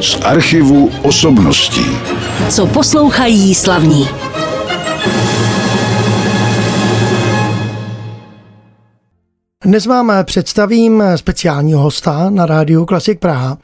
Z archivu osobností. Co poslouchají slavní. Dnes vám představím speciálního hosta na rádiu Klasik Praha,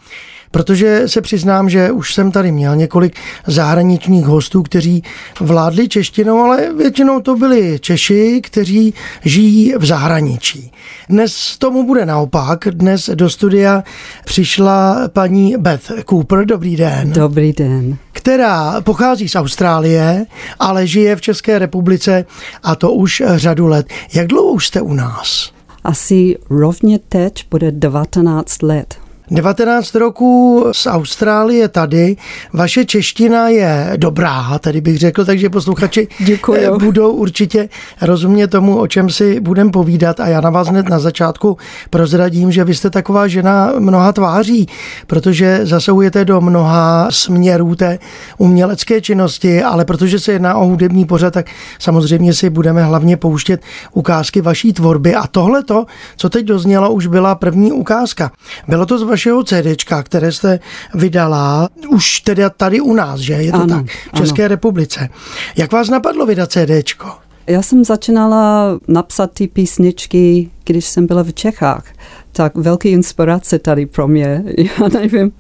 protože se přiznám, že už jsem tady měl několik zahraničních hostů, kteří vládli češtinou, ale většinou to byli Češi, kteří žijí v zahraničí. Dnes tomu bude naopak. Dnes do studia přišla paní Beth Cooper. Dobrý den. Dobrý den. Která pochází z Austrálie, ale žije v České republice a to už řadu let. Jak dlouho už jste u nás? Asi rovně teď bude 19 let. 19 roků z Austrálie tady. Vaše čeština je dobrá, tady bych řekl, takže posluchači Děkuji. Eh, budou určitě rozumět tomu, o čem si budeme povídat. A já na vás hned na začátku prozradím, že vy jste taková žena mnoha tváří, protože zasahujete do mnoha směrů té umělecké činnosti, ale protože se jedná o hudební pořad, tak samozřejmě si budeme hlavně pouštět ukázky vaší tvorby. A tohle to, co teď doznělo, už byla první ukázka. Bylo to z vašeho CDčka, které jste vydala už teda tady u nás, že? Je to Ano, tak? V České ano. republice. Jak vás napadlo vydat CDčko? Já jsem začínala napsat ty písničky, když jsem byla v Čechách. Tak velký inspirace tady pro mě. Já nevím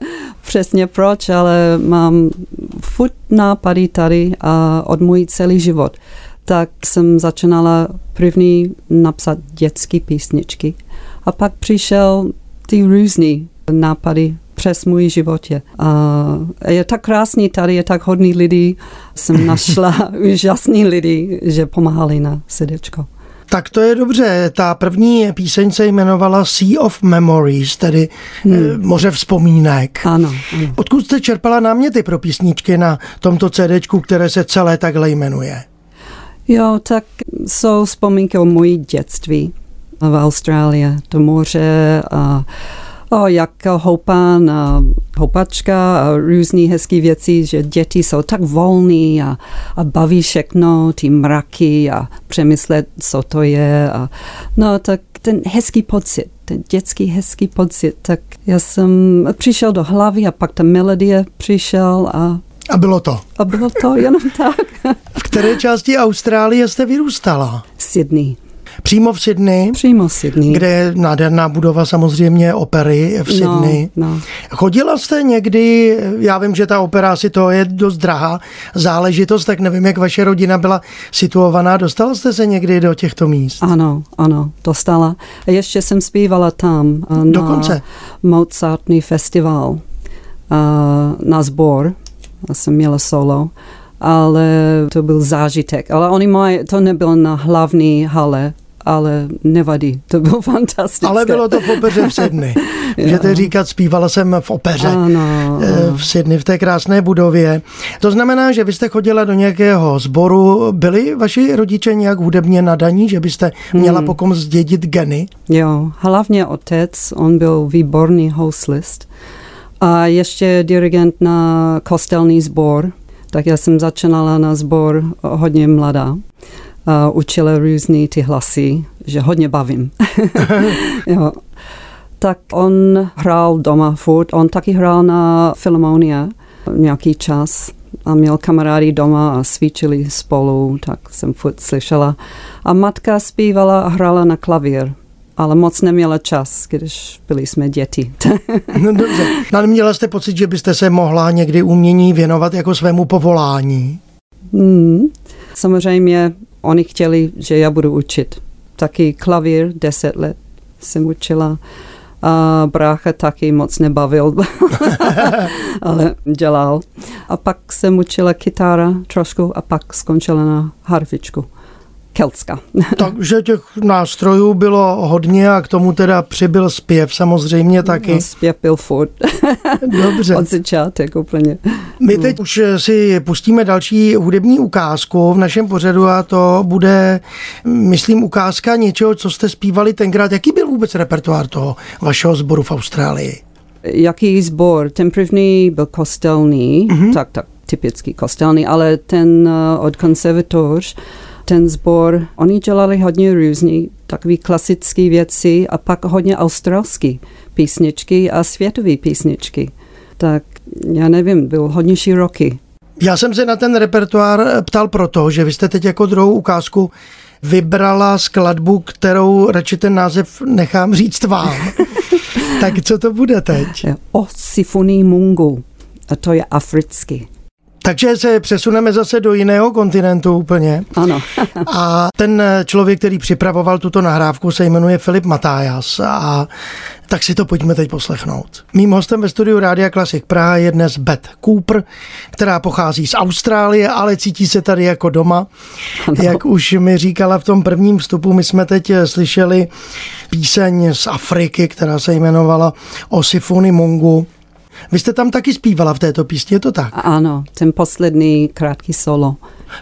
přesně proč, ale mám furt nápady tady a od můj celý život. Tak jsem začínala první napsat dětské písničky. A pak přišel ty různý nápady přes můj životě. A je tak krásný tady, je tak hodný lidí. Jsem našla úžasný lidi, že pomáhali na srdečko. Tak to je dobře. Ta první píseň se jmenovala Sea of Memories, tedy hmm. moře vzpomínek. Ano, ano. Odkud jste čerpala náměty pro písničky na tomto CDčku, které se celé takhle jmenuje? Jo, tak jsou vzpomínky o mojí dětství v Austrálii, do moře a o, jak houpan a houpačka a různý hezký věci, že děti jsou tak volní a, a baví všechno, ty mraky a přemyslet, co to je. A, no, tak ten hezký pocit, ten dětský hezký pocit, tak já jsem přišel do hlavy a pak ta melodie přišel a, A bylo to. a bylo to jenom tak. V které části Austrálie jste vyrůstala? Sydney, Přímo v Sydney, přímo Sydney. kde je nádherná budova samozřejmě opery v Sydney. No, no. Chodila jste někdy, já vím, že ta opera si to je dost drahá záležitost, tak nevím, jak vaše rodina byla situovaná. Dostala jste se někdy do těchto míst? Ano, ano, dostala. Ještě jsem zpívala tam a na Dokonce? Mozartný festival a na sbor. Já jsem měla solo, ale to byl zážitek. Ale oni mají, to nebylo na hlavní hale, ale nevadí, to bylo fantastické. Ale bylo to v opeře v Sydney. Můžete říkat, zpívala jsem v opeře Ano, eh, v Sydney, v té krásné budově. To znamená, že vy jste chodila do nějakého sboru. Byli vaši rodiče nějak hudebně nadaní, že byste měla Hmm. pokom zdědit geny? Jo, hlavně otec, on byl výborný houslist a ještě dirigent na kostelný sbor, tak já jsem začínala na sbor hodně mladá. A učila různý ty hlasy, že hodně bavím. jo. Tak on hrál doma furt, on taky hrál na Filharmonia nějaký čas a měl kamarády doma a svíčili spolu, tak jsem furt slyšela. A matka zpívala a hrála na klavír, ale moc neměla čas, když byli jsme děti. No dobře. No, měla jste pocit, že byste se mohla někdy umění věnovat jako svému povolání? Hmm. Samozřejmě oni chtěli, že já budu učit. Taky klavír, deset let jsem učila. A brácha taky moc nebavil, ale dělal. A pak jsem učila kytára trošku a pak skončila na harfičku. Keltská. Takže těch nástrojů bylo hodně a k tomu teda přibyl zpěv samozřejmě taky. No, zpěv byl furt. Dobře. Od začátek úplně. My teď už si pustíme další hudební ukázku v našem pořadu a to bude, myslím, ukázka něčeho, co jste zpívali tenkrát. Jaký byl vůbec repertoár toho vašeho sboru v Austrálii? Jaký sbor? Ten první byl kostelný, mm-hmm. tak, tak typický kostelný, ale ten uh, od konservatoř, ten sbor, oni dělali hodně různý takové klasické věci a pak hodně australské písničky a světové písničky. Tak já nevím, byl hodně široký. Já jsem se na ten repertoár ptal proto, že vy jste teď jako druhou ukázku vybrala skladbu, kterou radši ten název nechám říct vám. tak co to bude teď? O Sifuni Mungu. A to je africky. Takže se přesuneme zase do jiného kontinentu úplně. Ano. a ten člověk, který připravoval tuto nahrávku, se jmenuje Filip Matájas. A tak si to pojďme teď poslechnout. Mým hostem ve studiu Rádia Klasik Praha je dnes Beth Cooper, která pochází z Austrálie, ale cítí se tady jako doma. Ano. Jak už mi říkala v tom prvním vstupu, my jsme teď slyšeli píseň z Afriky, která se jmenovala O Sifuni Mungu. Vy jste tam taky zpívala v této písni, je to tak? Ano, ten poslední krátký solo.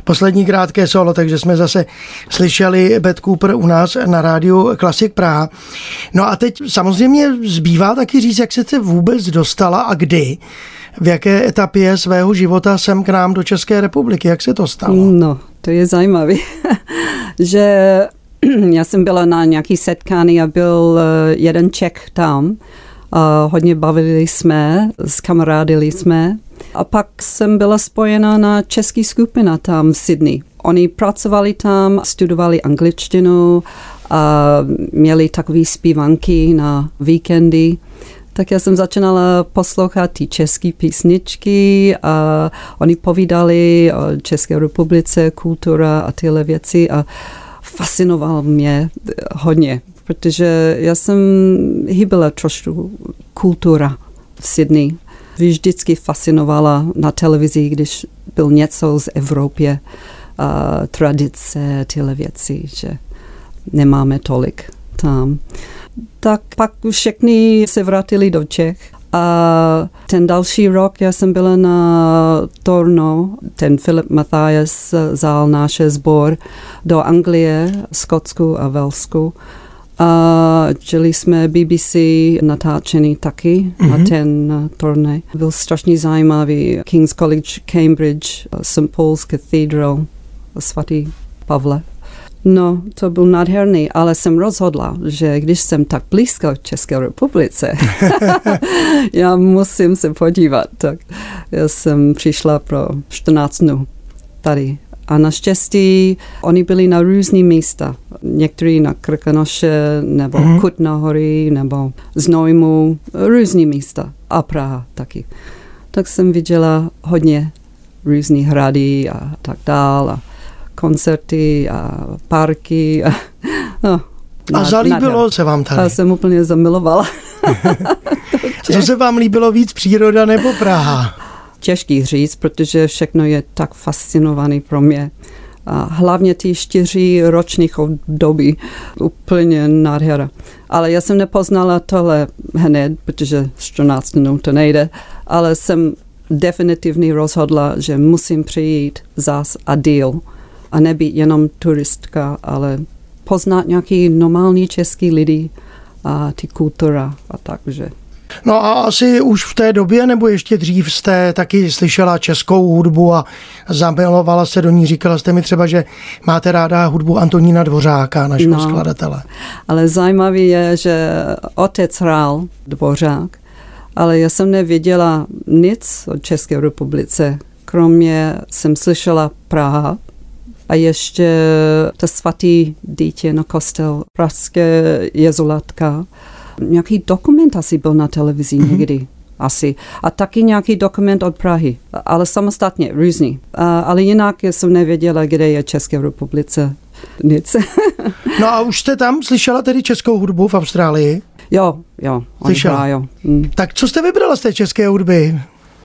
Poslední krátké solo, takže jsme zase slyšeli Beth Cooper u nás na rádiu Klasik Praha. No a teď samozřejmě zbývá taky říct, jak se se vůbec dostala a kdy, v jaké etapě svého života jsem k nám do České republiky, jak se to stalo? No, to je zajímavé, že já jsem byla na nějaký setkání a byl eh, jeden Čech tam, a hodně bavili jsme, skamarádili jsme. A pak jsem byla spojena na český skupina tam v Sydney. Oni pracovali tam, studovali angličtinu a měli takové zpívanky na víkendy. Tak já jsem začínala poslouchat ty české písničky a oni povídali o České republice, kultura a tyhle věci a fascinoval mě hodně protože já jsem hýbala trošku kultura v Sydney. Vždycky fascinovala na televizi, když byl něco z Evropy, a tradice, tyhle věci, že nemáme tolik tam. Tak pak všechny se vrátili do Čech a ten další rok já jsem byla na Torno, ten Filip Matthias zál náš sbor do Anglie, Skotsku a Velsku a čili jsme BBC natáčený taky mm-hmm. na mhm. ten turné. Byl strašně zajímavý. King's College, Cambridge, St. Paul's Cathedral, svatý Pavle. No, to byl nádherný, ale jsem rozhodla, že když jsem tak blízko České republice, já musím se podívat. Tak já jsem přišla pro 14 dnů tady a naštěstí oni byli na různý místa. Někteří na Krkonoše, nebo mm-hmm. Kutnohory, nebo Znojmu, různý místa. A Praha taky. Tak jsem viděla hodně různých hrady a tak dál. A koncerty a parky. A, no, a zalíbilo se vám tady? Já jsem úplně zamilovala. Co se vám líbilo víc, příroda nebo Praha? Těžký říct, protože všechno je tak fascinovaný pro mě. A hlavně ty čtyři ročních období, úplně nádhera. Ale já jsem nepoznala tohle hned, protože 14 dnů to nejde, ale jsem definitivně rozhodla, že musím přijít zas a díl a nebýt jenom turistka, ale poznat nějaký normální český lidi a ty kultura a takže. No a asi už v té době, nebo ještě dřív jste taky slyšela českou hudbu a zamilovala se do ní. Říkala jste mi třeba, že máte ráda hudbu Antonína Dvořáka, našeho no, skladatele. Ale zajímavé je, že otec hrál Dvořák, ale já jsem nevěděla nic o České republice, kromě jsem slyšela Praha, a ještě to svatý dítě na kostel Pražské jezulatka nějaký dokument asi byl na televizi mm-hmm. někdy. Asi. A taky nějaký dokument od Prahy, ale samostatně, různý. ale jinak jsem nevěděla, kde je České republice. Nic. no a už jste tam slyšela tedy českou hudbu v Austrálii? Jo, jo. Slyšela? Jo. Mm. Tak co jste vybrala z té české hudby?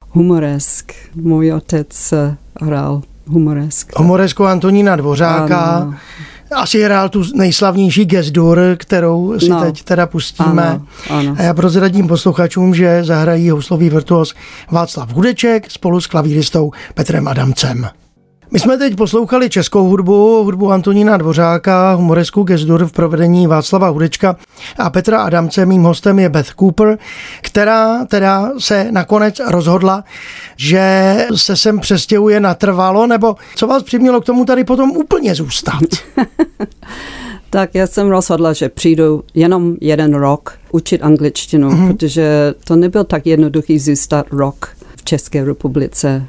Humoresk. Můj otec hrál humoresk. Humoresku Antonína Dvořáka. Ano asi hrál tu nejslavnější Gesdur, kterou si no. teď teda pustíme. Ano, ano. A já prozradím posluchačům, že zahrají houslový virtuos Václav Hudeček spolu s klavíristou Petrem Adamcem. My jsme teď poslouchali českou hudbu, hudbu Antonína Dvořáka, humoresku Gesdur v provedení Václava Hudečka a Petra Adamce. Mým hostem je Beth Cooper, která teda se nakonec rozhodla, že se sem přestěhuje natrvalo, nebo co vás přimělo k tomu tady potom úplně zůstat? Tak já jsem rozhodla, že přijdu jenom jeden rok učit angličtinu, mm-hmm. protože to nebyl tak jednoduchý zůstat rok v České republice.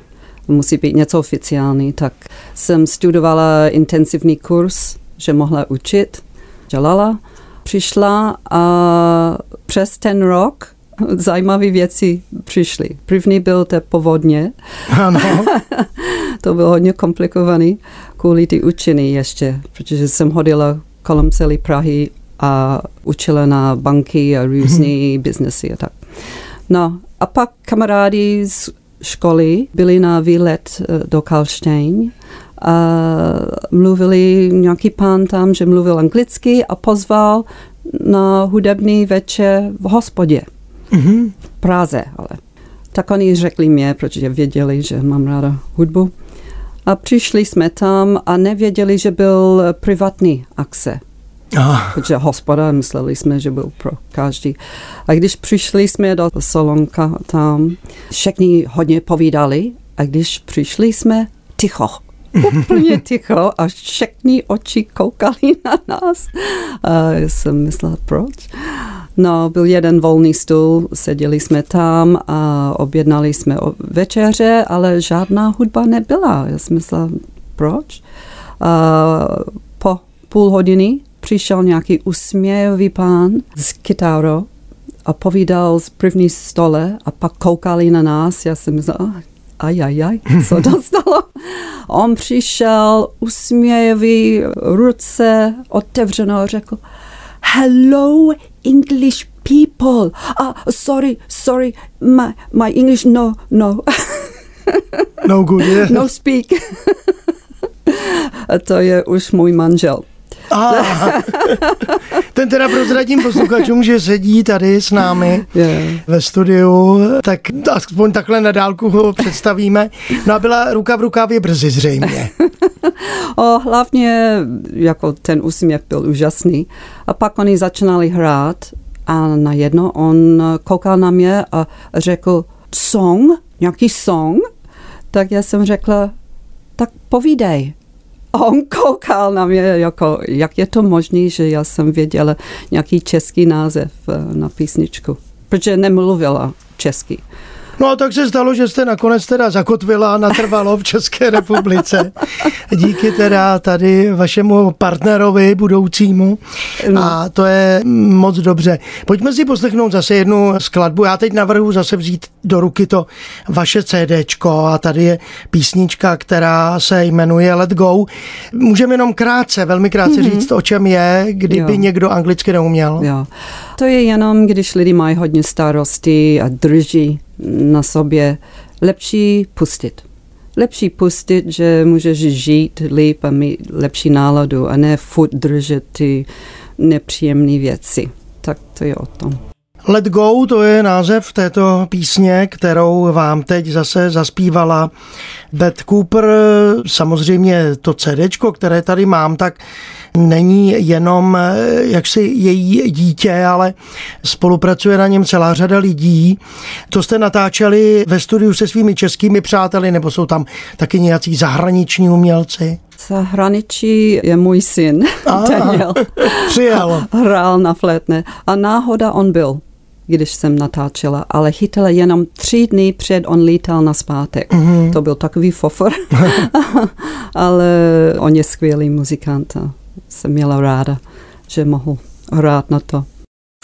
Musí být něco oficiální, tak jsem studovala intenzivní kurz, že mohla učit. Dělala, přišla a přes ten rok zajímavé věci přišly. První byl to povodně. Ano. to bylo hodně komplikovaný kvůli ty učení ještě, protože jsem hodila kolem celé Prahy a učila na banky a různé mm-hmm. biznesy a tak. No a pak kamarádi z školy byli na výlet eh, do Karlštejn a mluvili nějaký pán tam, že mluvil anglicky a pozval na hudební večer v hospodě mm-hmm. v Praze, ale tak oni řekli mě, protože věděli, že mám ráda hudbu. A přišli jsme tam a nevěděli, že byl privátní akce. Ah. Protože hospoda, mysleli jsme, že byl pro každý. A když přišli jsme do salonka tam, všichni hodně povídali a když přišli jsme, ticho. Úplně ticho a všechny oči koukali na nás. A já jsem myslela, proč? No, byl jeden volný stůl, seděli jsme tam a objednali jsme večeře, ale žádná hudba nebyla. Já jsem myslela, proč? A po půl hodiny přišel nějaký usměvý pán s kytarou a povídal z první stole a pak koukali na nás. Já jsem myslela, ajajaj, co dostalo. On přišel usměvý, ruce otevřenou, řekl, hello English people. Ah, sorry, sorry, my, my English, no, no. no good, yeah. No speak. A to je už můj manžel. Ah, ten teda prozradím posluchačům, že sedí tady s námi yeah. ve studiu, tak aspoň takhle na dálku ho představíme. No a byla ruka v rukávě brzy zřejmě. o, hlavně jako ten úsměv byl úžasný. A pak oni začínali hrát a najednou on koukal na mě a řekl song, nějaký song. Tak já jsem řekla, tak povídej. On koukal na mě, jako, jak je to možné, že já jsem věděla nějaký český název eh, na písničku, protože nemluvila česky. No a tak se stalo, že jste nakonec teda zakotvila natrvalo v České republice. Díky teda tady vašemu partnerovi budoucímu. A to je moc dobře. Pojďme si poslechnout zase jednu skladbu. Já teď navrhu zase vzít do ruky to vaše CDčko a tady je písnička, která se jmenuje Let Go. Můžeme jenom krátce, velmi krátce mm-hmm. říct, o čem je, kdyby jo. někdo anglicky neuměl. Jo. To je jenom, když lidi mají hodně starosti a drží na sobě, lepší pustit. Lepší pustit, že můžeš žít líp a mít lepší náladu a ne furt držet ty nepříjemné věci. Tak to je o tom. Let Go, to je název této písně, kterou vám teď zase zaspívala Beth Cooper. Samozřejmě to CD, které tady mám, tak není jenom eh, jaksi její dítě, ale spolupracuje na něm celá řada lidí. To jste natáčeli ve studiu se svými českými přáteli, nebo jsou tam taky nějací zahraniční umělci? Zahraničí je můj syn, ah, Daniel. Přijel. Hrál na flétne a náhoda on byl když jsem natáčela, ale chytala jenom tři dny před on lítal na zpátek. Mm-hmm. To byl takový fofor, ale on je skvělý muzikant jsem měla ráda, že mohl hrát na to.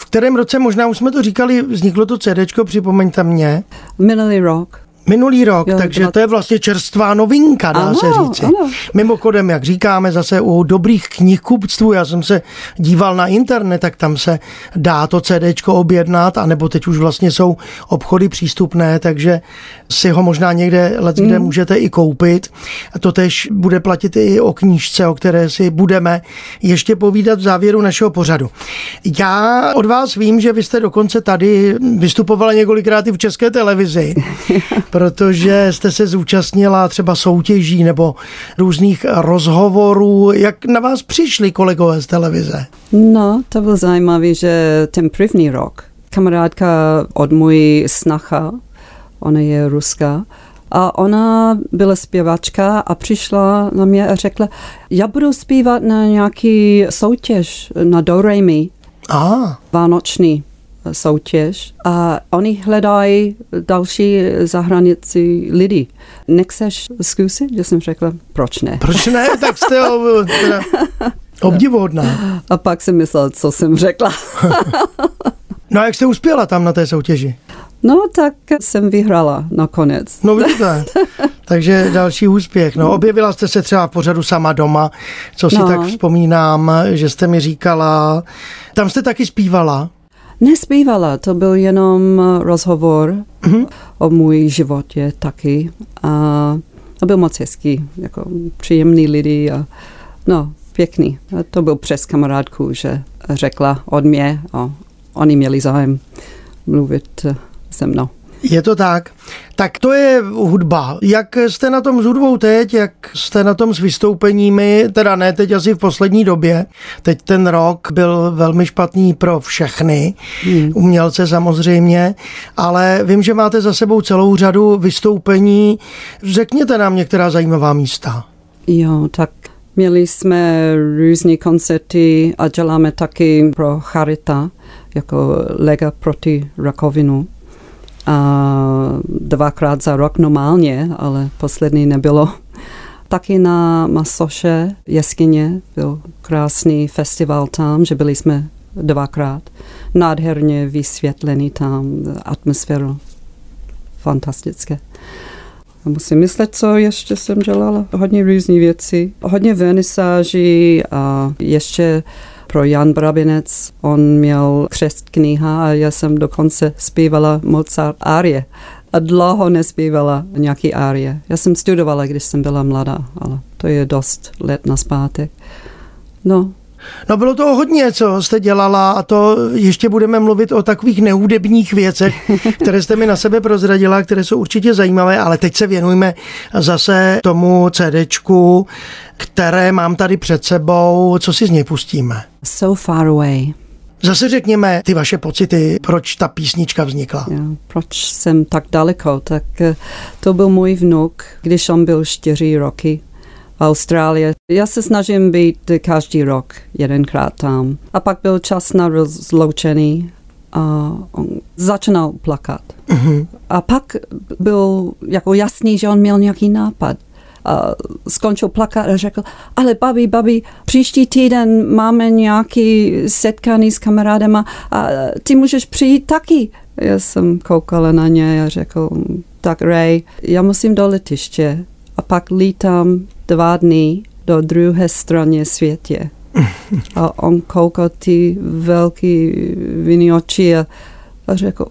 V kterém roce, možná už jsme to říkali, vzniklo to CD, připomeňte mě. Minulý rok. Minulý rok, jo, takže to je vlastně čerstvá novinka, dá ano, se říci. Ano. Mimochodem, jak říkáme zase u dobrých knihkupctví, já jsem se díval na internet, tak tam se dá to CDčko objednat, anebo teď už vlastně jsou obchody přístupné, takže si ho možná někde let, kde hmm. můžete i koupit. A to tež bude platit i o knížce, o které si budeme ještě povídat v závěru našeho pořadu. Já od vás vím, že vy jste dokonce tady vystupovala několikrát i v české televizi. protože jste se zúčastnila třeba soutěží nebo různých rozhovorů. Jak na vás přišli kolegové z televize? No, to byl zajímavý, že ten první rok kamarádka od můj snacha, ona je ruská, A ona byla zpěvačka a přišla na mě a řekla, já budu zpívat na nějaký soutěž na Doremi, A, vánoční soutěž a oni hledají další zahranici lidi. Nechceš zkusit? Já jsem řekla, proč ne? proč ne? Tak jste obdivuhodná. A pak jsem myslela, co jsem řekla. No a jak jste uspěla tam na té soutěži? No tak jsem vyhrala nakonec. No vidíte, takže další úspěch. No, objevila jste se třeba v pořadu sama doma, co si No. tak vzpomínám, že jste mi říkala. Tam jste taky zpívala. Nespívala, to byl jenom rozhovor o můj životě taky. A to byl moc hezký, jako příjemný lidi a no, pěkný. A to byl přes kamarádku, že řekla od mě a oni měli zájem mluvit eh, se mnou. Je to tak. Tak to je hudba. Jak jste na tom s hudbou teď, jak jste na tom s vystoupeními, teda ne teď asi v poslední době. Teď ten rok byl velmi špatný pro všechny, hmm. umělce samozřejmě, ale vím, že máte za sebou celou řadu vystoupení. Řekněte nám některá zajímavá místa. Jo, tak měli jsme různé koncerty a děláme taky pro Charita, jako Lega proti rakovinu. Dvakrát za rok normálně, ale poslední nebylo. Taky na Masoše jeskyně byl krásný festival tam, že byli jsme dvakrát. Nádherně vysvětlený tam, atmosféru fantastické. Musím myslet, co ještě jsem dělala. Hodně různý věci, hodně vernisáží a ještě pro Jan Brabinec, on měl křest kniha a já jsem dokonce zpívala Mozart árie. A dlouho nespívala nějaký árie. Já jsem studovala, když jsem byla mladá, ale to je dost let naspátek. No, No bylo toho hodně, co jste dělala a to ještě budeme mluvit o takových nehudebních věcech, které jste mi na sebe prozradila, které jsou určitě zajímavé, ale teď se věnujme zase tomu CDčku, které mám tady před sebou, co si z něj pustíme. So Far Away. Zase řekněme ty vaše pocity, proč ta písnička vznikla. Jo, proč jsem tak daleko? Tak eh, to byl můj vnuk, když on byl čtyři roky v Austrálii. Já se snažím být každý rok jedenkrát tam. A pak byl čas na rozloučení a on začínal plakat. A pak byl jako jasný, že on měl nějaký nápad. A skončil plakat a řekl, ale babi, babi, příští týden máme nějaký setkání s kamarádama a ty můžeš přijít taky. Já jsem koukala na ně a řekl, tak Ray, já musím do letiště a pak lítám dva dny do druhé strany světě. A on koukal ty velký vinný oči a, a řekl,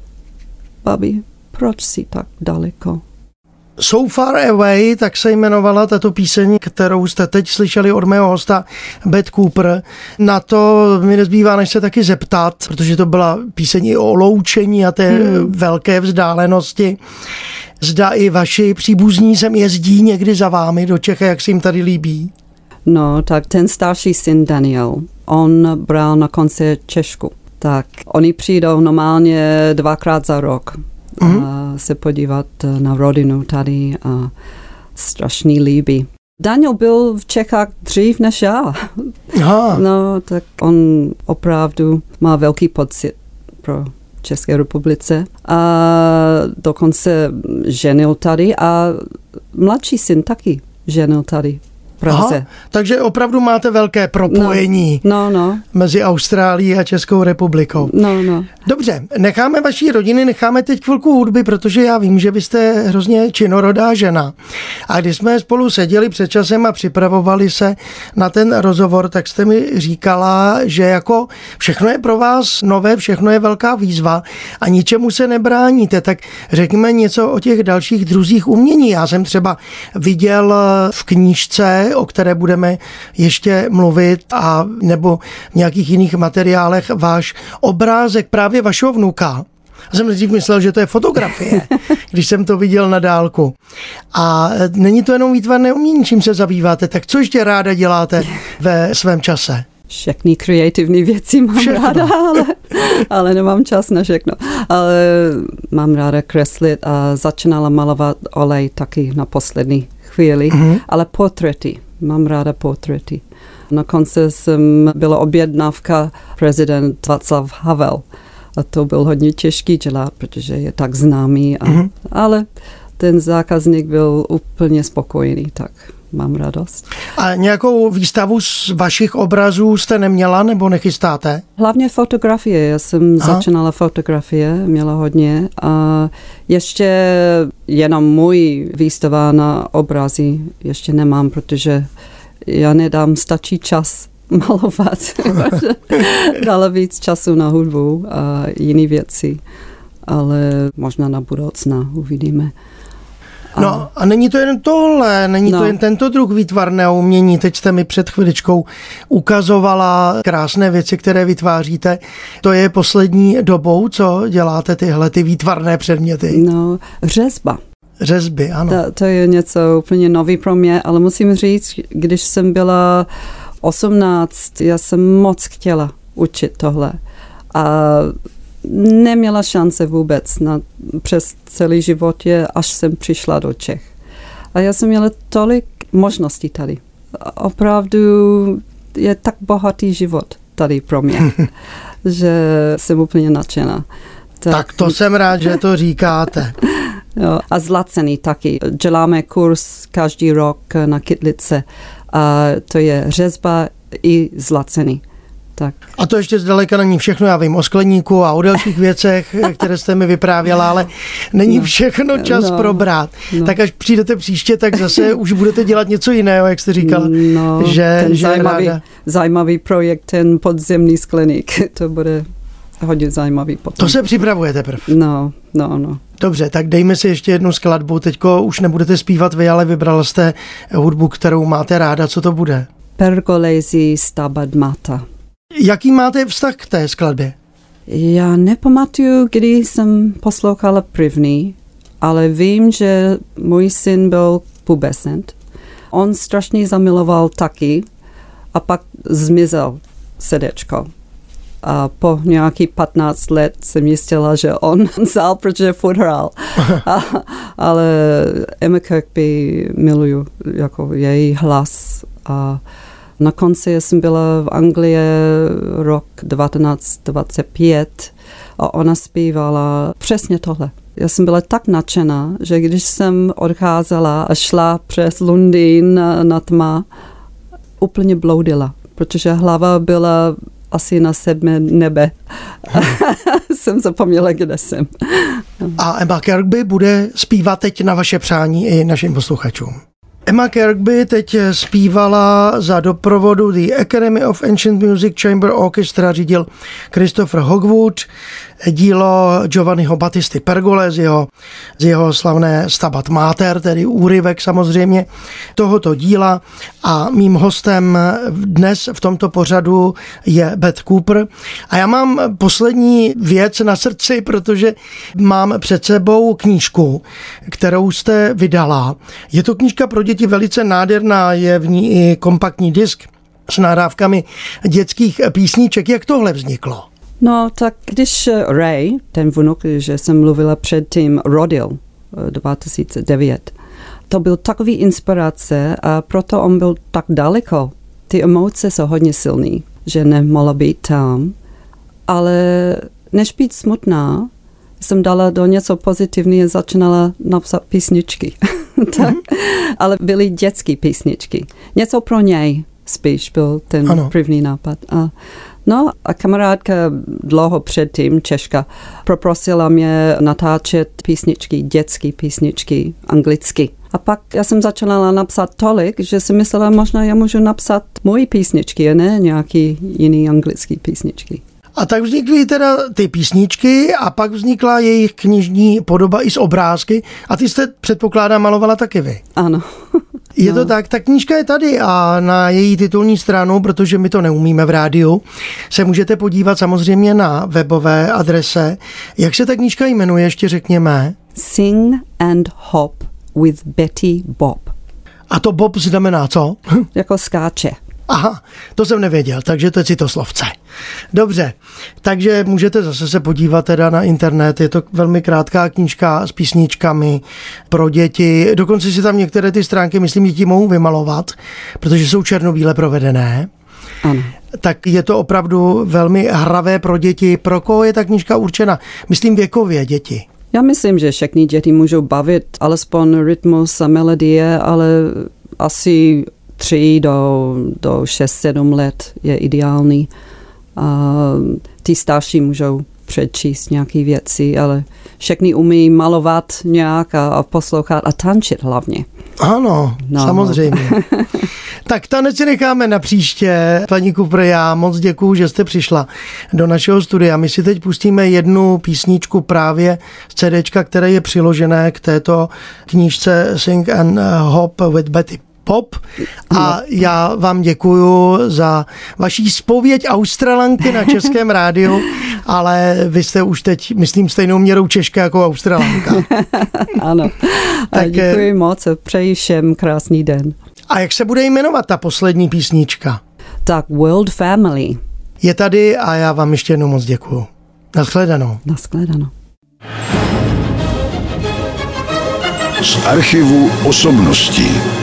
babi, proč jsi tak daleko? So Far Away, tak se jmenovala tato píseň, kterou jste teď slyšeli od mého hosta Beth Cooper. Na to mi nezbývá, než se taky zeptat, protože to byla píseň i o loučení a té hmm. velké vzdálenosti. Zda i vaši příbuzní sem jezdí někdy za vámi do Čech, jak se jim tady líbí? No, tak ten starší syn Daniel, on bral na koncert Češku. Tak oni přijdou normálně dvakrát za rok mm-hmm. a se podívat na rodinu tady a strašný líbí. Daniel byl v Čechách dřív než já. Aha. No, tak on opravdu má velký pocit pro České republice a dokonce ženil tady a mladší syn taky ženil tady Praze. Aha, takže opravdu máte velké propojení No, no, mezi Austrálií a Českou republikou. no, no. Dobře, necháme vaší rodiny, necháme teď chvilku hudby, protože já vím, že vy jste hrozně činorodá žena. A když jsme spolu seděli před časem a připravovali se na ten rozhovor, tak jste mi říkala, že jako všechno je pro vás nové, všechno je velká výzva a ničemu se nebráníte. Tak řekněme něco o těch dalších druzích umění. Já jsem třeba viděl v knížce, o které budeme ještě mluvit, a nebo v nějakých jiných materiálech váš obrázek právě vašeho vnuka. Já jsem nejdřív myslel, že to je fotografie, když jsem to viděl na dálku. A není to jenom výtvarné umění, čím se zabýváte, tak co ještě ráda děláte ve svém čase? všechny kreativní věci mám Všechno. ráda, ale, ale nemám čas na všechno. Ale mám ráda kreslit a začínala malovat olej taky na poslední chvíli, Mhm. ale portréty. Mám ráda portréty. Na konci jsem byla objednávka prezident Václav Havel. A to byl hodně těžký dělat, protože je tak známý. A, Mhm. Ale ten zákazník byl úplně spokojený, tak mám radost. A nějakou výstavu z vašich obrazů jste neměla nebo nechystáte? Hlavně fotografie. Já jsem Aha. Začínala fotografie, měla hodně. A ještě jenom můj výstava na obrazy ještě nemám, protože já nedám stačí čas malovat. Dala víc času na hudbu a jiné věci. Ale možná na budoucna uvidíme. No a není to jen tohle, není to No. jen tento druh výtvarného umění. Teď jste mi před chviličkou ukazovala krásné věci, které vytváříte. To je poslední dobou, co děláte tyhle ty výtvarné předměty. No, řezba. Řezby, ano. To, to je něco úplně nový pro mě, ale musím říct, když jsem byla 18, já jsem moc chtěla učit tohle. A neměla šance vůbec na, přes celý život, je, až jsem přišla do Čech. A já jsem měla tolik možností tady. Opravdu je tak bohatý život tady pro mě, že jsem úplně nadšená. Tak to jsem rád, že to říkáte. Jo, a zlacený taky. Děláme kurz každý rok na Kytlice. A to je řezba i zlacený. Tak. A to ještě zdaleka není všechno, já vím o skleníku a o dalších věcech, které jste mi vyprávěla, ale není No. všechno čas No. probrat. No. Tak až přijdete příště, tak zase už budete dělat něco jiného, jak jste říkala. no, že- ten že zajímavý, ráda. zajímavý projekt, ten podzemní skleník, to bude hodně zajímavý potom. To se připravuje teprve. No, no, no. Dobře, tak dejme si ještě jednu skladbu. Teďko už nebudete zpívat vy, ale vybrala jste hudbu, kterou máte ráda. Co to bude? Pergolesi stabat mata. Jaký máte vztah k té skladbě? Já nepamatuju, kdy jsem poslouchala první, ale vím, že můj syn byl pubescent. On strašně zamiloval taky a pak zmizel srdečko. A po nějaký 15 let jsem jistila, že on vzal, protože furt hrál. A, ale Emma Kirkby miluju, jako její hlas. A na konci jsem byla v Anglii rok 1925 a ona zpívala přesně tohle. Já jsem byla tak nadšená, že když jsem odcházela a šla přes Londýn na, na tma, úplně bloudila, protože hlava byla asi na sedmé nebe. jsem zapomněla, kde jsem. A Emma Kirkby bude zpívat teď na vaše přání i našim posluchačům. Emma Kirkby teď zpívala za doprovodu The Academy of Ancient Music Chamber Orchestra řídil Christopher Hogwood, dílo Giovanniho Battisty Pergole z jeho, z jeho slavné Stabat Mater, tedy úryvek samozřejmě tohoto díla a mým hostem dnes v tomto pořadu je Beth Cooper a já mám poslední věc na srdci, protože mám před sebou knížku, kterou jste vydala. Je to knížka pro děti velice nádherná, je v ní i kompaktní disk s nahrávkami dětských písniček. Jak tohle vzniklo? No, tak když Ray, ten vnuk, že jsem mluvila předtím, rodil eh, 2009, to byl takový inspirace a proto on byl tak daleko. Ty emoce jsou hodně silný, že nemohla být tam. Ale než být smutná, jsem dala do něco pozitivního a začínala napsat písničky. tak, ale byly dětské písničky. Něco pro něj spíš byl ten Ano. první nápad. A, no a kamarádka dlouho předtím, Češka, poprosila mě natáčet písničky, dětské písničky, anglicky. A pak já jsem začala napsat tolik, že jsem myslela, možná já můžu napsat moje písničky a ne nějaký jiný anglický písničky. A tak vznikly teda ty písničky a pak vznikla jejich knižní podoba i z obrázky a ty jste předpokládám malovala taky vy. Ano. Je to No. tak, ta knížka je tady a na její titulní stranu, protože my to neumíme v rádiu, se můžete podívat samozřejmě na webové adrese. Jak se ta knížka jmenuje, ještě řekněme? Sing and hop with Betty Bob. A to Bob znamená co? Jako skáče. Aha, to jsem nevěděl, takže to je citoslovce. Dobře, takže můžete zase se podívat teda na internet, je to velmi krátká knížka s písničkami pro děti, dokonce si tam některé ty stránky, myslím, děti mohou vymalovat, protože jsou černobíle provedené. Ano. Tak je to opravdu velmi hravé pro děti. Pro koho je ta knížka určena? Myslím věkově děti. Já myslím, že všechny děti můžou bavit alespoň rytmus a melodie, ale asi tři do, do 6-7 let je ideální. A ty starší můžou přečíst nějaké věci, ale všechny umí malovat nějak a, a poslouchat a tančit hlavně. Ano, no. samozřejmě. tak tanec si necháme na příště. Paní Kupr, já moc děkuju, že jste přišla do našeho studia. My si teď pustíme jednu písničku právě z CDčka, které je přiložené k této knížce Sing and Hop with Betty pop a já vám děkuju za vaší spověď Australanky na Českém rádiu, ale vy jste už teď, myslím, stejnou měrou Češka jako Australanka. ano, tak, a děkuji moc přeji všem krásný den. A jak se bude jmenovat ta poslední písnička? Tak World Family. Je tady a já vám ještě jednou moc děkuju. Naschledanou. Naschledanou. Z archivu osobností.